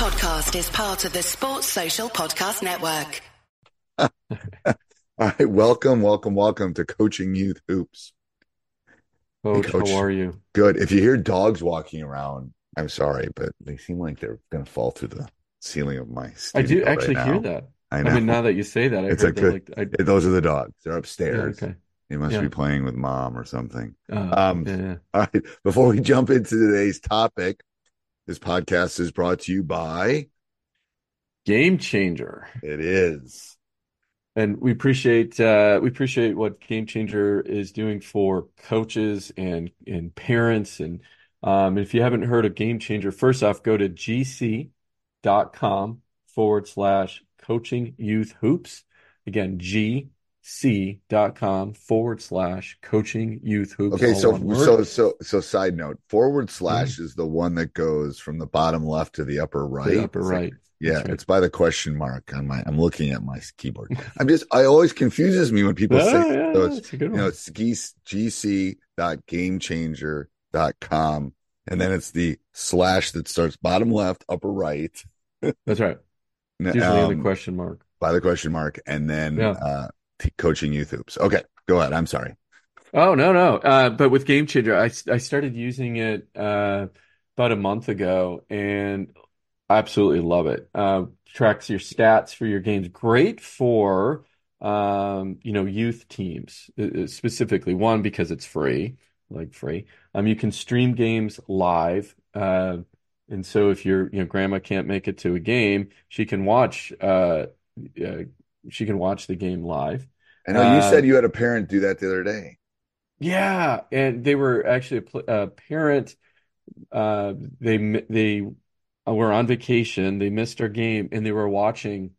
podcast is part of the Sports Social Podcast Network. All right, welcome, welcome, welcome to Coaching Youth Hoops. Coach, Coach. how are you? Good. If you hear dogs walking around, I'm sorry, but they seem like they're going to fall through the ceiling of my I do actually right hear that. I know. I, know. mean, now that you say that, I It's a heard that. good- Like, I, Those are the dogs. They're yeah, upstairs. okay. They must Yeah. be playing with mom or something. Uh, Um, yeah, yeah. All right. Before we jump into today's topic, this podcast is brought to you by Game changer, it is. and we appreciate uh, we appreciate what Game Changer is doing for coaches and and parents. And um, if you haven't heard of Game Changer, first off, go to gc.com forward slash coaching youth hoops. Again, gc.com forward slash coaching youth hoops. Okay, so. Mm-hmm. so so so side note, forward slash is the one that goes from the bottom left to the upper right. The upper It's right. Yeah, right. it's by the question mark on my. I'm looking at my keyboard. I'm just. I always confuses me when people say yeah, so it's it's a good you know one. it's gc.gamechanger.com and then it's the slash that starts bottom left, upper right, That's right. It's usually um, the question mark. by the question mark, and then Yeah. uh, coaching youth hoops. Okay, go ahead. I'm sorry. Oh, no, no. Uh, but with Game Changer, I, I started using it uh, about a month ago and absolutely love it. Uh, tracks your stats for your games. Great for um, you know, youth teams uh, uh, specifically. One, because it's free, like free. Um, you can stream games live. Uh, and so if your, you know, grandma can't make it to a game, she can watch uh, uh, she can watch the game live. I know you Uh, said you had a parent do that the other day. Yeah, and they were actually a, a parent. Uh, they they were on vacation. They missed our game, and they were watching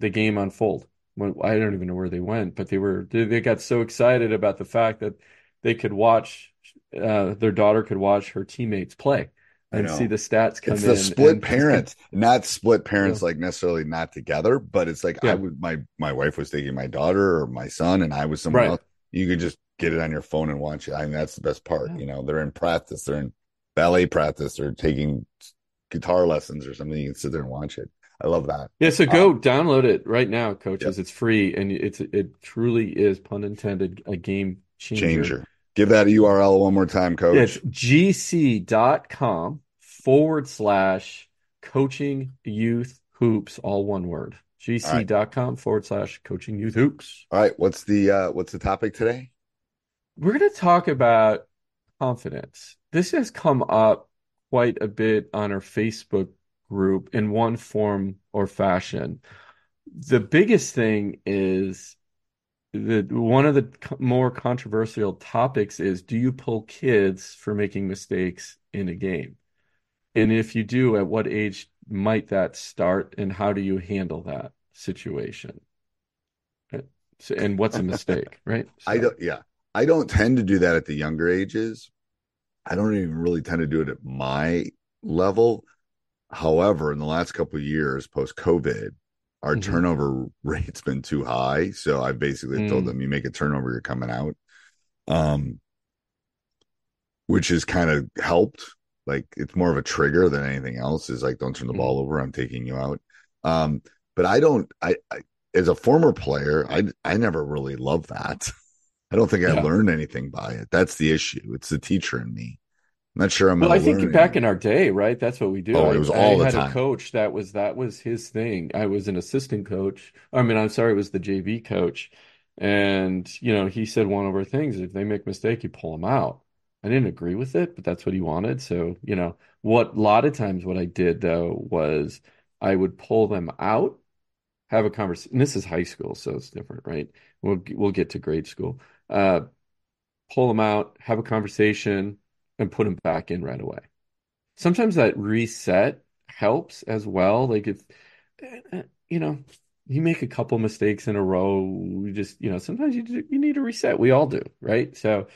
the game unfold. When, I don't even know where they went, but they were they, they got so excited about the fact that they could watch uh, their daughter could watch her teammates play and know. see the stats come It's in. the split and- parents, not split parents like necessarily not together, but it's like I would my my wife was taking my daughter or my son and I was somewhere Right. else. You could just get it on your phone and watch it. I mean, that's the best part. Yeah. You know, they're in practice, they're in ballet practice, they're taking guitar lessons or something. You can sit there and watch it. I love that. Yeah, so go um, download it right now, coaches. It's free, and it's it truly is pun intended a game changer. Changer. Give that URL one more time, coach. It's gc.com forward slash coaching youth hoops, all one word. gc.com forward slash coaching youth hoops. All right, what's the uh what's the topic today? We're going to talk about confidence. This has come up quite a bit on our Facebook group in one form or fashion. The biggest thing is the one of the more controversial topics is do you pull kids for making mistakes in a game? And if you do, at what age might that start and how do you handle that situation? Right? So, and what's a mistake, right? I don't yeah. I don't tend to do that at the younger ages. I don't even really tend to do it at my level. However, in the last couple of years, post COVID, our Mhm. turnover rate's been too high. So I basically told Mm. them, you make a turnover, you're coming out. Um, which has kind of helped. Like it's more of a trigger than anything else. Is like, don't turn the Mhm. ball over. I'm taking you out. Um, but I don't. I, I as a former player, I I never really loved that. I don't think I Yeah. learned anything by it. That's the issue. It's the teacher in me. I'm not sure I'm Well, I think learn back in our day, right? That's what we do. Oh, I, it was I all the had time. a coach that was that was his thing. I was an assistant coach. I mean, I'm sorry, it was the JV coach. And, you know, he said one of our things, if they make a mistake, you pull them out. I didn't agree with it, but that's what he wanted. So, you know, what a lot of times what I did though was I would pull them out, have a conversation. This is high school, so it's different, right? We'll we'll get to grade school. Uh, pull them out, have a conversation, and put them back in right away. Sometimes that reset helps as well. Like if eh, you know you make a couple mistakes in a row, you just you know sometimes you do- you need a reset. We all do, right? So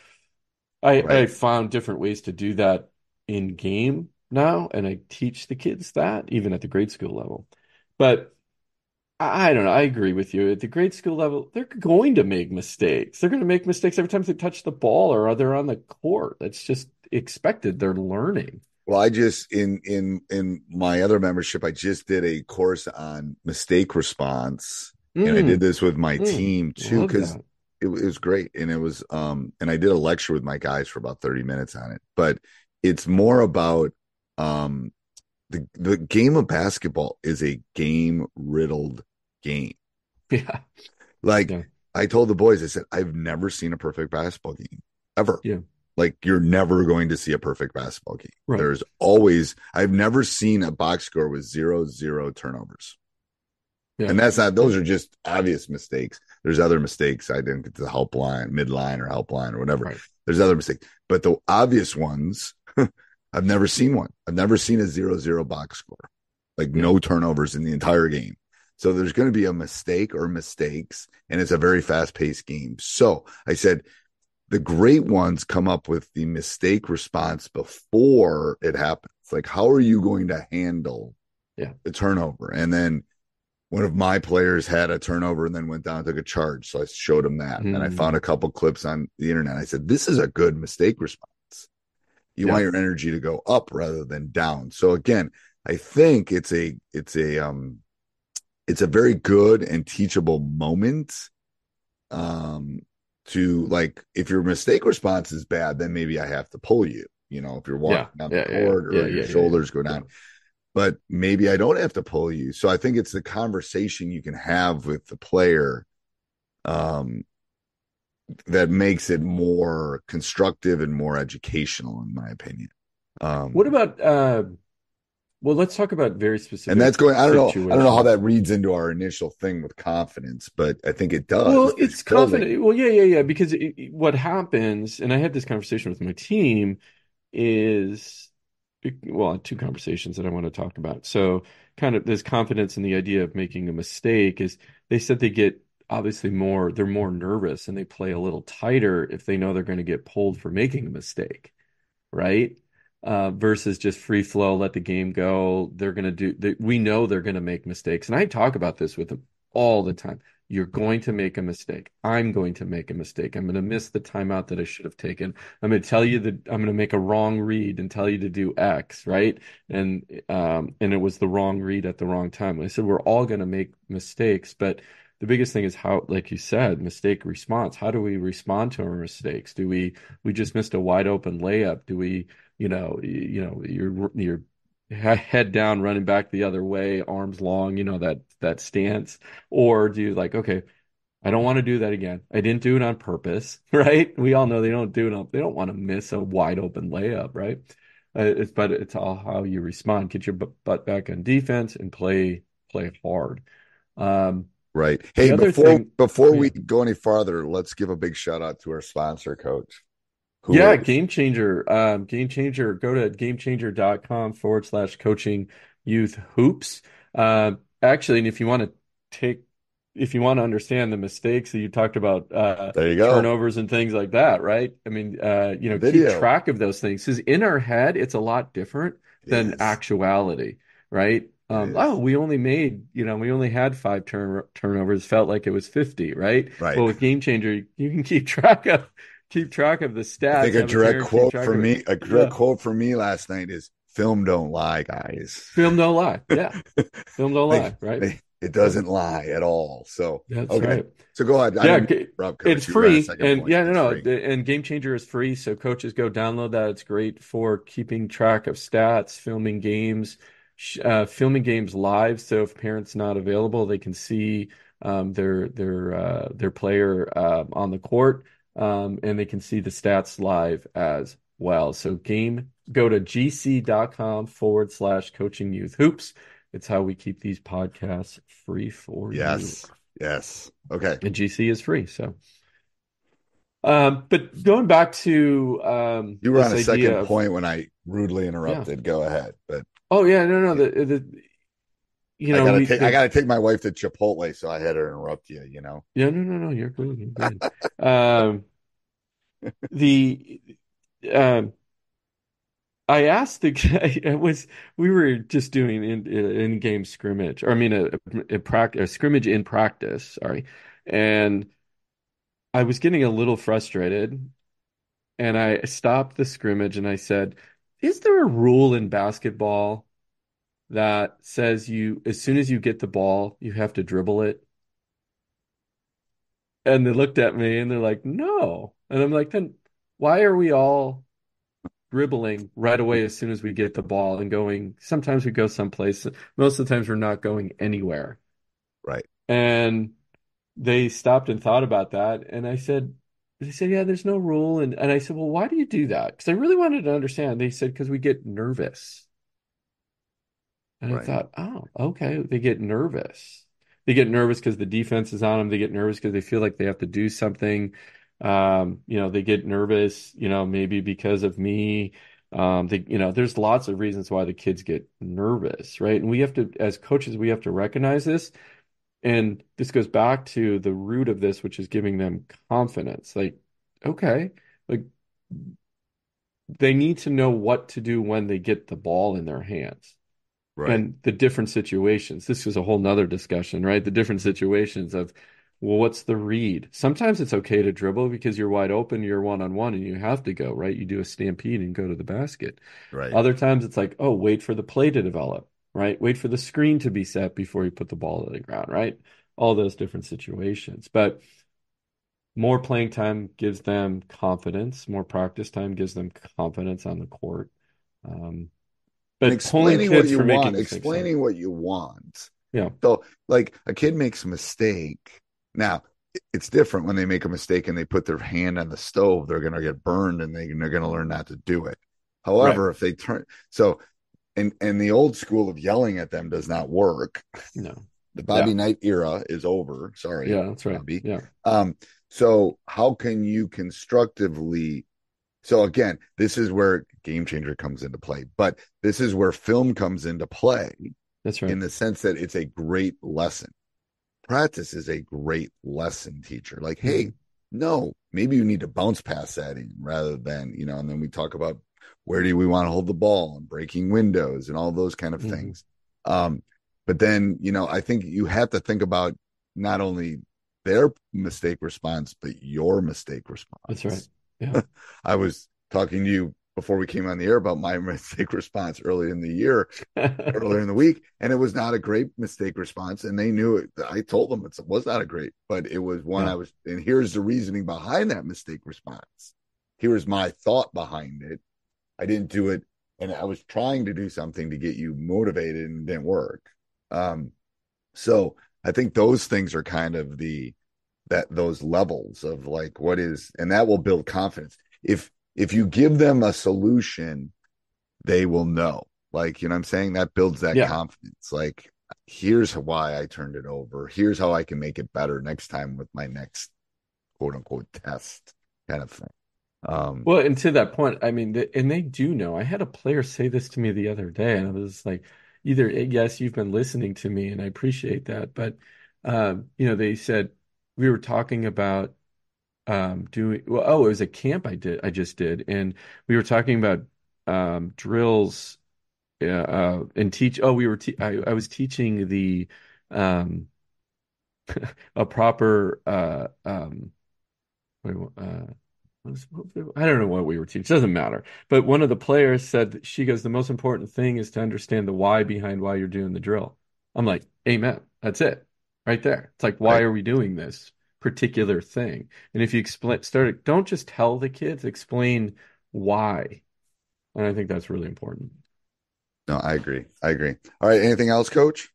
I I found different ways to do that in game now, and I teach the kids that even at the grade school level. But I don't know. I agree with you. At the grade school level, they're going to make mistakes. They're going to make mistakes every time they touch the ball or are they're on the court. That's just expected. They're learning. Well, I just in in in my other membership, I just did a course on mistake response, and I did Mm, this with my mm, team too because it, it was great, and it was um, and I did a lecture with my guys for about thirty minutes on it. But it's more about um, the the game of basketball is a game riddled game. Yeah. Like Yeah. I told the boys, I said, I've never seen a perfect basketball game ever. Yeah. Like you're never going to see a perfect basketball game. Right. There's always, I've never seen a box score with zero, zero turnovers. Yeah. And that's not, those are just obvious mistakes. There's other mistakes. I didn't get to the help line, midline or help line or whatever. Right. There's other mistakes, but the obvious ones, I've never seen one. I've never seen a zero, zero box score, like Yeah. no turnovers in the entire game. So there's going to be a mistake or mistakes, and it's a very fast paced game. So I said, the great ones come up with the mistake response before it happens. Like, how are you going to handle Yeah. the turnover? And then one of my players had a turnover and then went down and took a charge. So I showed him that. And I Mm. found a couple clips on the internet. I said, this is a good mistake response. You want your energy to go up rather than down. So again, I think it's a it's a um it's a very good and teachable moment. Um to like if your mistake response is bad, then maybe I have to pull you. You know, if you're walking Yeah. down Yeah, the yeah, court or yeah, your yeah, yeah, shoulders go down but maybe I don't have to pull you. So I think it's the conversation you can have with the player um, that makes it more constructive and more educational, in my opinion. Um, What about uh well let's talk about very specific and that's going. I don't know. I don't know how that reads into our initial thing with confidence, but I think it does. Well, it's building. confident. Well, yeah, yeah, yeah. Because it, it- what happens, and I had this conversation with my team, is well, two conversations that I want to talk about. So, kind of this confidence in the idea of making a mistake is they said they get obviously more, they're more nervous and they play a little tighter if they know they're going to get pulled for making a mistake, right? Uh, versus just free flow, let the game go. They're going to do, they, we know they're going to make mistakes. And I talk about this with them all the time. You're going to make a mistake. I'm going to make a mistake. I'm going to miss the timeout that I should have taken. I'm going to tell you that I'm going to make a wrong read and tell you to do X, right? And um, and it was the wrong read at the wrong time. I said we're all going to make mistakes, but the biggest thing is how, like you said, mistake response. How do we respond to our mistakes? Do we we just missed a wide open layup? Do we, you know, you, know, you're you're head down running back the other way arms long you know that that stance. Or do you like okay I don't want to do that again. I didn't do it on purpose right? We all know they don't do it on, they don't want to miss a wide open layup right? Uh, it's but it's all how you respond. Get your butt back on defense and play play hard. Um Right. Hey, before thing before yeah. we go any farther, let's give a big shout out to our sponsor, Coach. Who Yeah, Game Changer. Um, Game Changer. Go to gamechanger.com forward slash coaching youth hoops. Uh, actually, and if you want to take, if you want to understand the mistakes that you talked about, uh, there you go. turnovers and things like that, right? I mean, uh, you know, keep track of those things because in our head, it's a lot different than actuality, right? Um, oh, we only made, you know, we only had five turn turnovers, felt like it was 50, right? Right. Well, with Game Changer, you can keep track of keep track of the stats. I think a direct quote for me, a direct Yeah. quote for me last night is film don't lie, guys. Film don't lie. Yeah. Film don't lie, right? they- it doesn't lie at all. So That's okay. right. So go ahead. Yeah, ga- interrupt, Coach. it's You were on a free. And point. yeah, no, no. And Game Changer is free. So coaches go download that. It's great for keeping track of stats, filming games, uh, filming games live. So if parents not available, they can see um, their their uh, their player uh, on the court, um, and they can see the stats live as well. So game go to gc.com forward slash coaching youth hoops. It's how we keep these podcasts free for you. Yes. Yes. Okay. And GC is free. So, um, but going back to um, You were on a second of, point when I rudely interrupted. Go ahead. But oh yeah, no, no, the the you I know gotta we take I gotta take my wife to Chipotle, so I had to interrupt you, you know. yeah, no, no, no, you're good, you're good. um, the um, I asked the guy. It was we were just doing in in game scrimmage, or I mean a, a practice, a scrimmage in practice. Sorry, and I was getting a little frustrated, and I stopped the scrimmage and I said, is there a rule in basketball that says you, as soon as you get the ball, you have to dribble it? And they looked at me and they're like, no. And I'm like, then why are we all dribbling right away as soon as we get the ball and going? Sometimes we go someplace. Most of the times we're not going anywhere. Right. And they stopped and thought about that. And I said, they said, yeah, there's no rule. And, and I said, well, why do you do that? Because I really wanted to understand. They said, because we get nervous. And I thought, oh, okay. They get nervous. They get nervous because the defense is on them. They get nervous because they feel like they have to do something. Um, you know, they get nervous, you know, maybe because of me. Um, they, you know, there's lots of reasons why the kids get nervous, right? And we have to, as coaches, we have to recognize this. And this goes back to the root of this, which is giving them confidence. Like, okay, like they need to know what to do when they get the ball in their hands Right. and the different situations. This is a whole nother discussion, right? The different situations of, well, what's the read? Sometimes it's okay to dribble because you're wide open, you're one on one, and you have to go, right? You do a stampede and go to the basket. right. Other times it's like, oh, wait for the play to develop, right? Wait for the screen to be set before you put the ball to the ground, right? All those different situations. But more playing time gives them confidence. More practice time gives them confidence on the court. Um, but explaining what you for want, explaining what you want. Yeah. So, like a kid makes a mistake. Now, it's different when they make a mistake and they put their hand on the stove. They're going to get burned, and they, they're going to learn not to do it. However, if they turn so, and and the old school of yelling at them does not work. no, The Bobby Yeah. Knight era is over. Sorry. yeah, that's right. Bobby. Yeah, Um, so how can you constructively? So again, this is where game changer comes into play, but this is where film comes into play that's right. in the sense that it's a great lesson. Practice is a great lesson teacher. Like, hey, Mm-hmm. no, maybe you need to bounce past that in rather than, you know, and then we talk about where do we want to hold the ball and breaking windows and all those kind of Mhm. things. Um, but then, you know, I think you have to think about not only their mistake response, but your mistake response. That's right. Yeah. I was talking to you before we came on the air about my mistake response early in the year, earlier in the week, and it was not a great mistake response. And they knew it. I told them it was not a great, but it was one Yeah. I was, and here's the reasoning behind that mistake response. Here's my thought behind it. I didn't do it, and I was trying to do something to get you motivated and it didn't work. Um, so I think those things are kind of the that those levels of like what is and that will build confidence. If if you give them a solution they will know. Like you know what i'm saying? That builds that Yeah. confidence. Like here's why i turned it over. Here's how i can make it better next time with my next quote unquote test kind of thing. Um Well, and to that point, I mean, th and they do know. I had a player say this to me the other day, and I was like, either yes, you've been listening to me, and I appreciate that, but um, you know, they said we were talking about um doing well, oh, it was a camp I did I just did, and we were talking about um drills uh, uh and teach oh, we were te I, I was teaching the um a proper uh um wait, uh I don't know what we were teaching. Doesn't matter. But one of the players said she goes, the most important thing is to understand the why behind why you're doing the drill. I'm like, amen. That's it. Right there. It's like, why Right. are we doing this particular thing? And if you explain, start it, don't just tell the kids, explain why. And I think that's really important. no i agree i agree all right anything else coach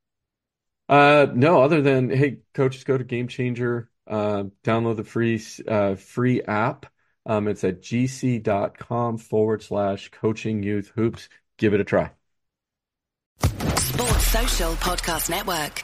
Uh, no, other than, hey, coaches, go to Game Changer, uh, download the free, uh, free app. Um, it's at gc.com forward slash coaching youth hoops. Give it a try. Sports Social Podcast Network.